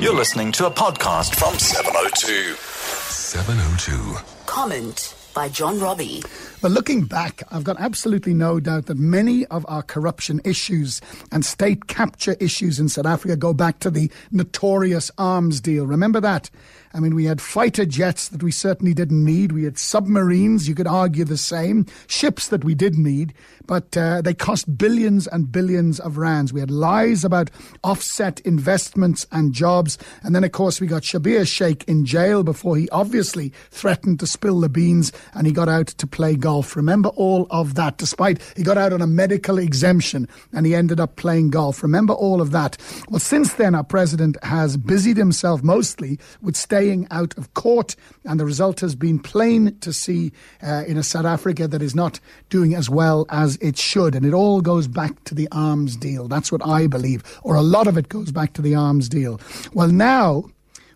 You're listening to a podcast from 702. 702. Comment by John Robbie. But looking back, I've got absolutely no doubt that many of our corruption issues and state capture issues in South Africa go back to the notorious arms deal. Remember that? I mean, we had fighter jets that we certainly didn't need. We had submarines, you could argue the same, ships that we did need, but uh, they cost billions and billions of rands. We had lies about offset investments and jobs. And then, of course, we got Schabir Shaik in jail before he obviously threatened to spill the beans and he got out to play golf. Remember all of that, despite he got out on a medical exemption and he ended up playing golf. Remember all of that. Well, since then, our president has busied himself mostly with staying out of court, and the result has been plain to see uh, in a South Africa that is not doing as well as it should. And it all goes back to the arms deal. That's what I believe, or a lot of it goes back to the arms deal. Well, now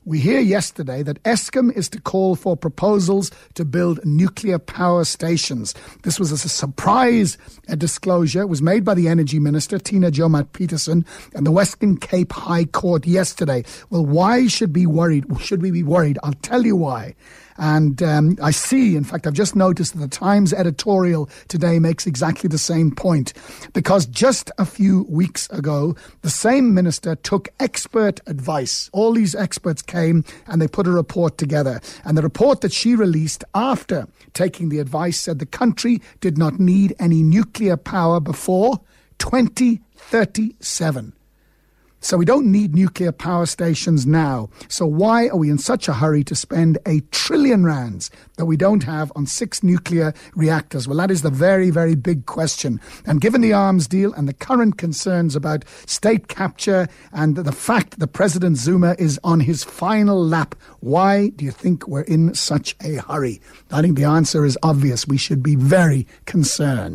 we hear yesterday that Eskom is to call for proposals to build nuclear power stations. This was a surprise a disclosure. It was made by the Energy Minister, Tina Joemat Pettersson, and the Western Cape High Court yesterday. Well, why should be worried? Should we be worried? I'll tell you why. And um, I see, in fact, I've just noticed that the Times editorial today makes exactly the same point. Because just a few weeks ago, the same minister took expert advice. All these experts came and they put a report together. And the report that she released after taking the advice said the country did not need any nuclear power before 2037. So we don't need nuclear power stations now. So why are we in such a hurry to spend a trillion rands that we don't have on six nuclear reactors? Well, that is the very, very big question. And given the arms deal and the current concerns about state capture and the fact that President Zuma is on his final lap, why do you think we're in such a hurry? I think the answer is obvious. We should be very concerned.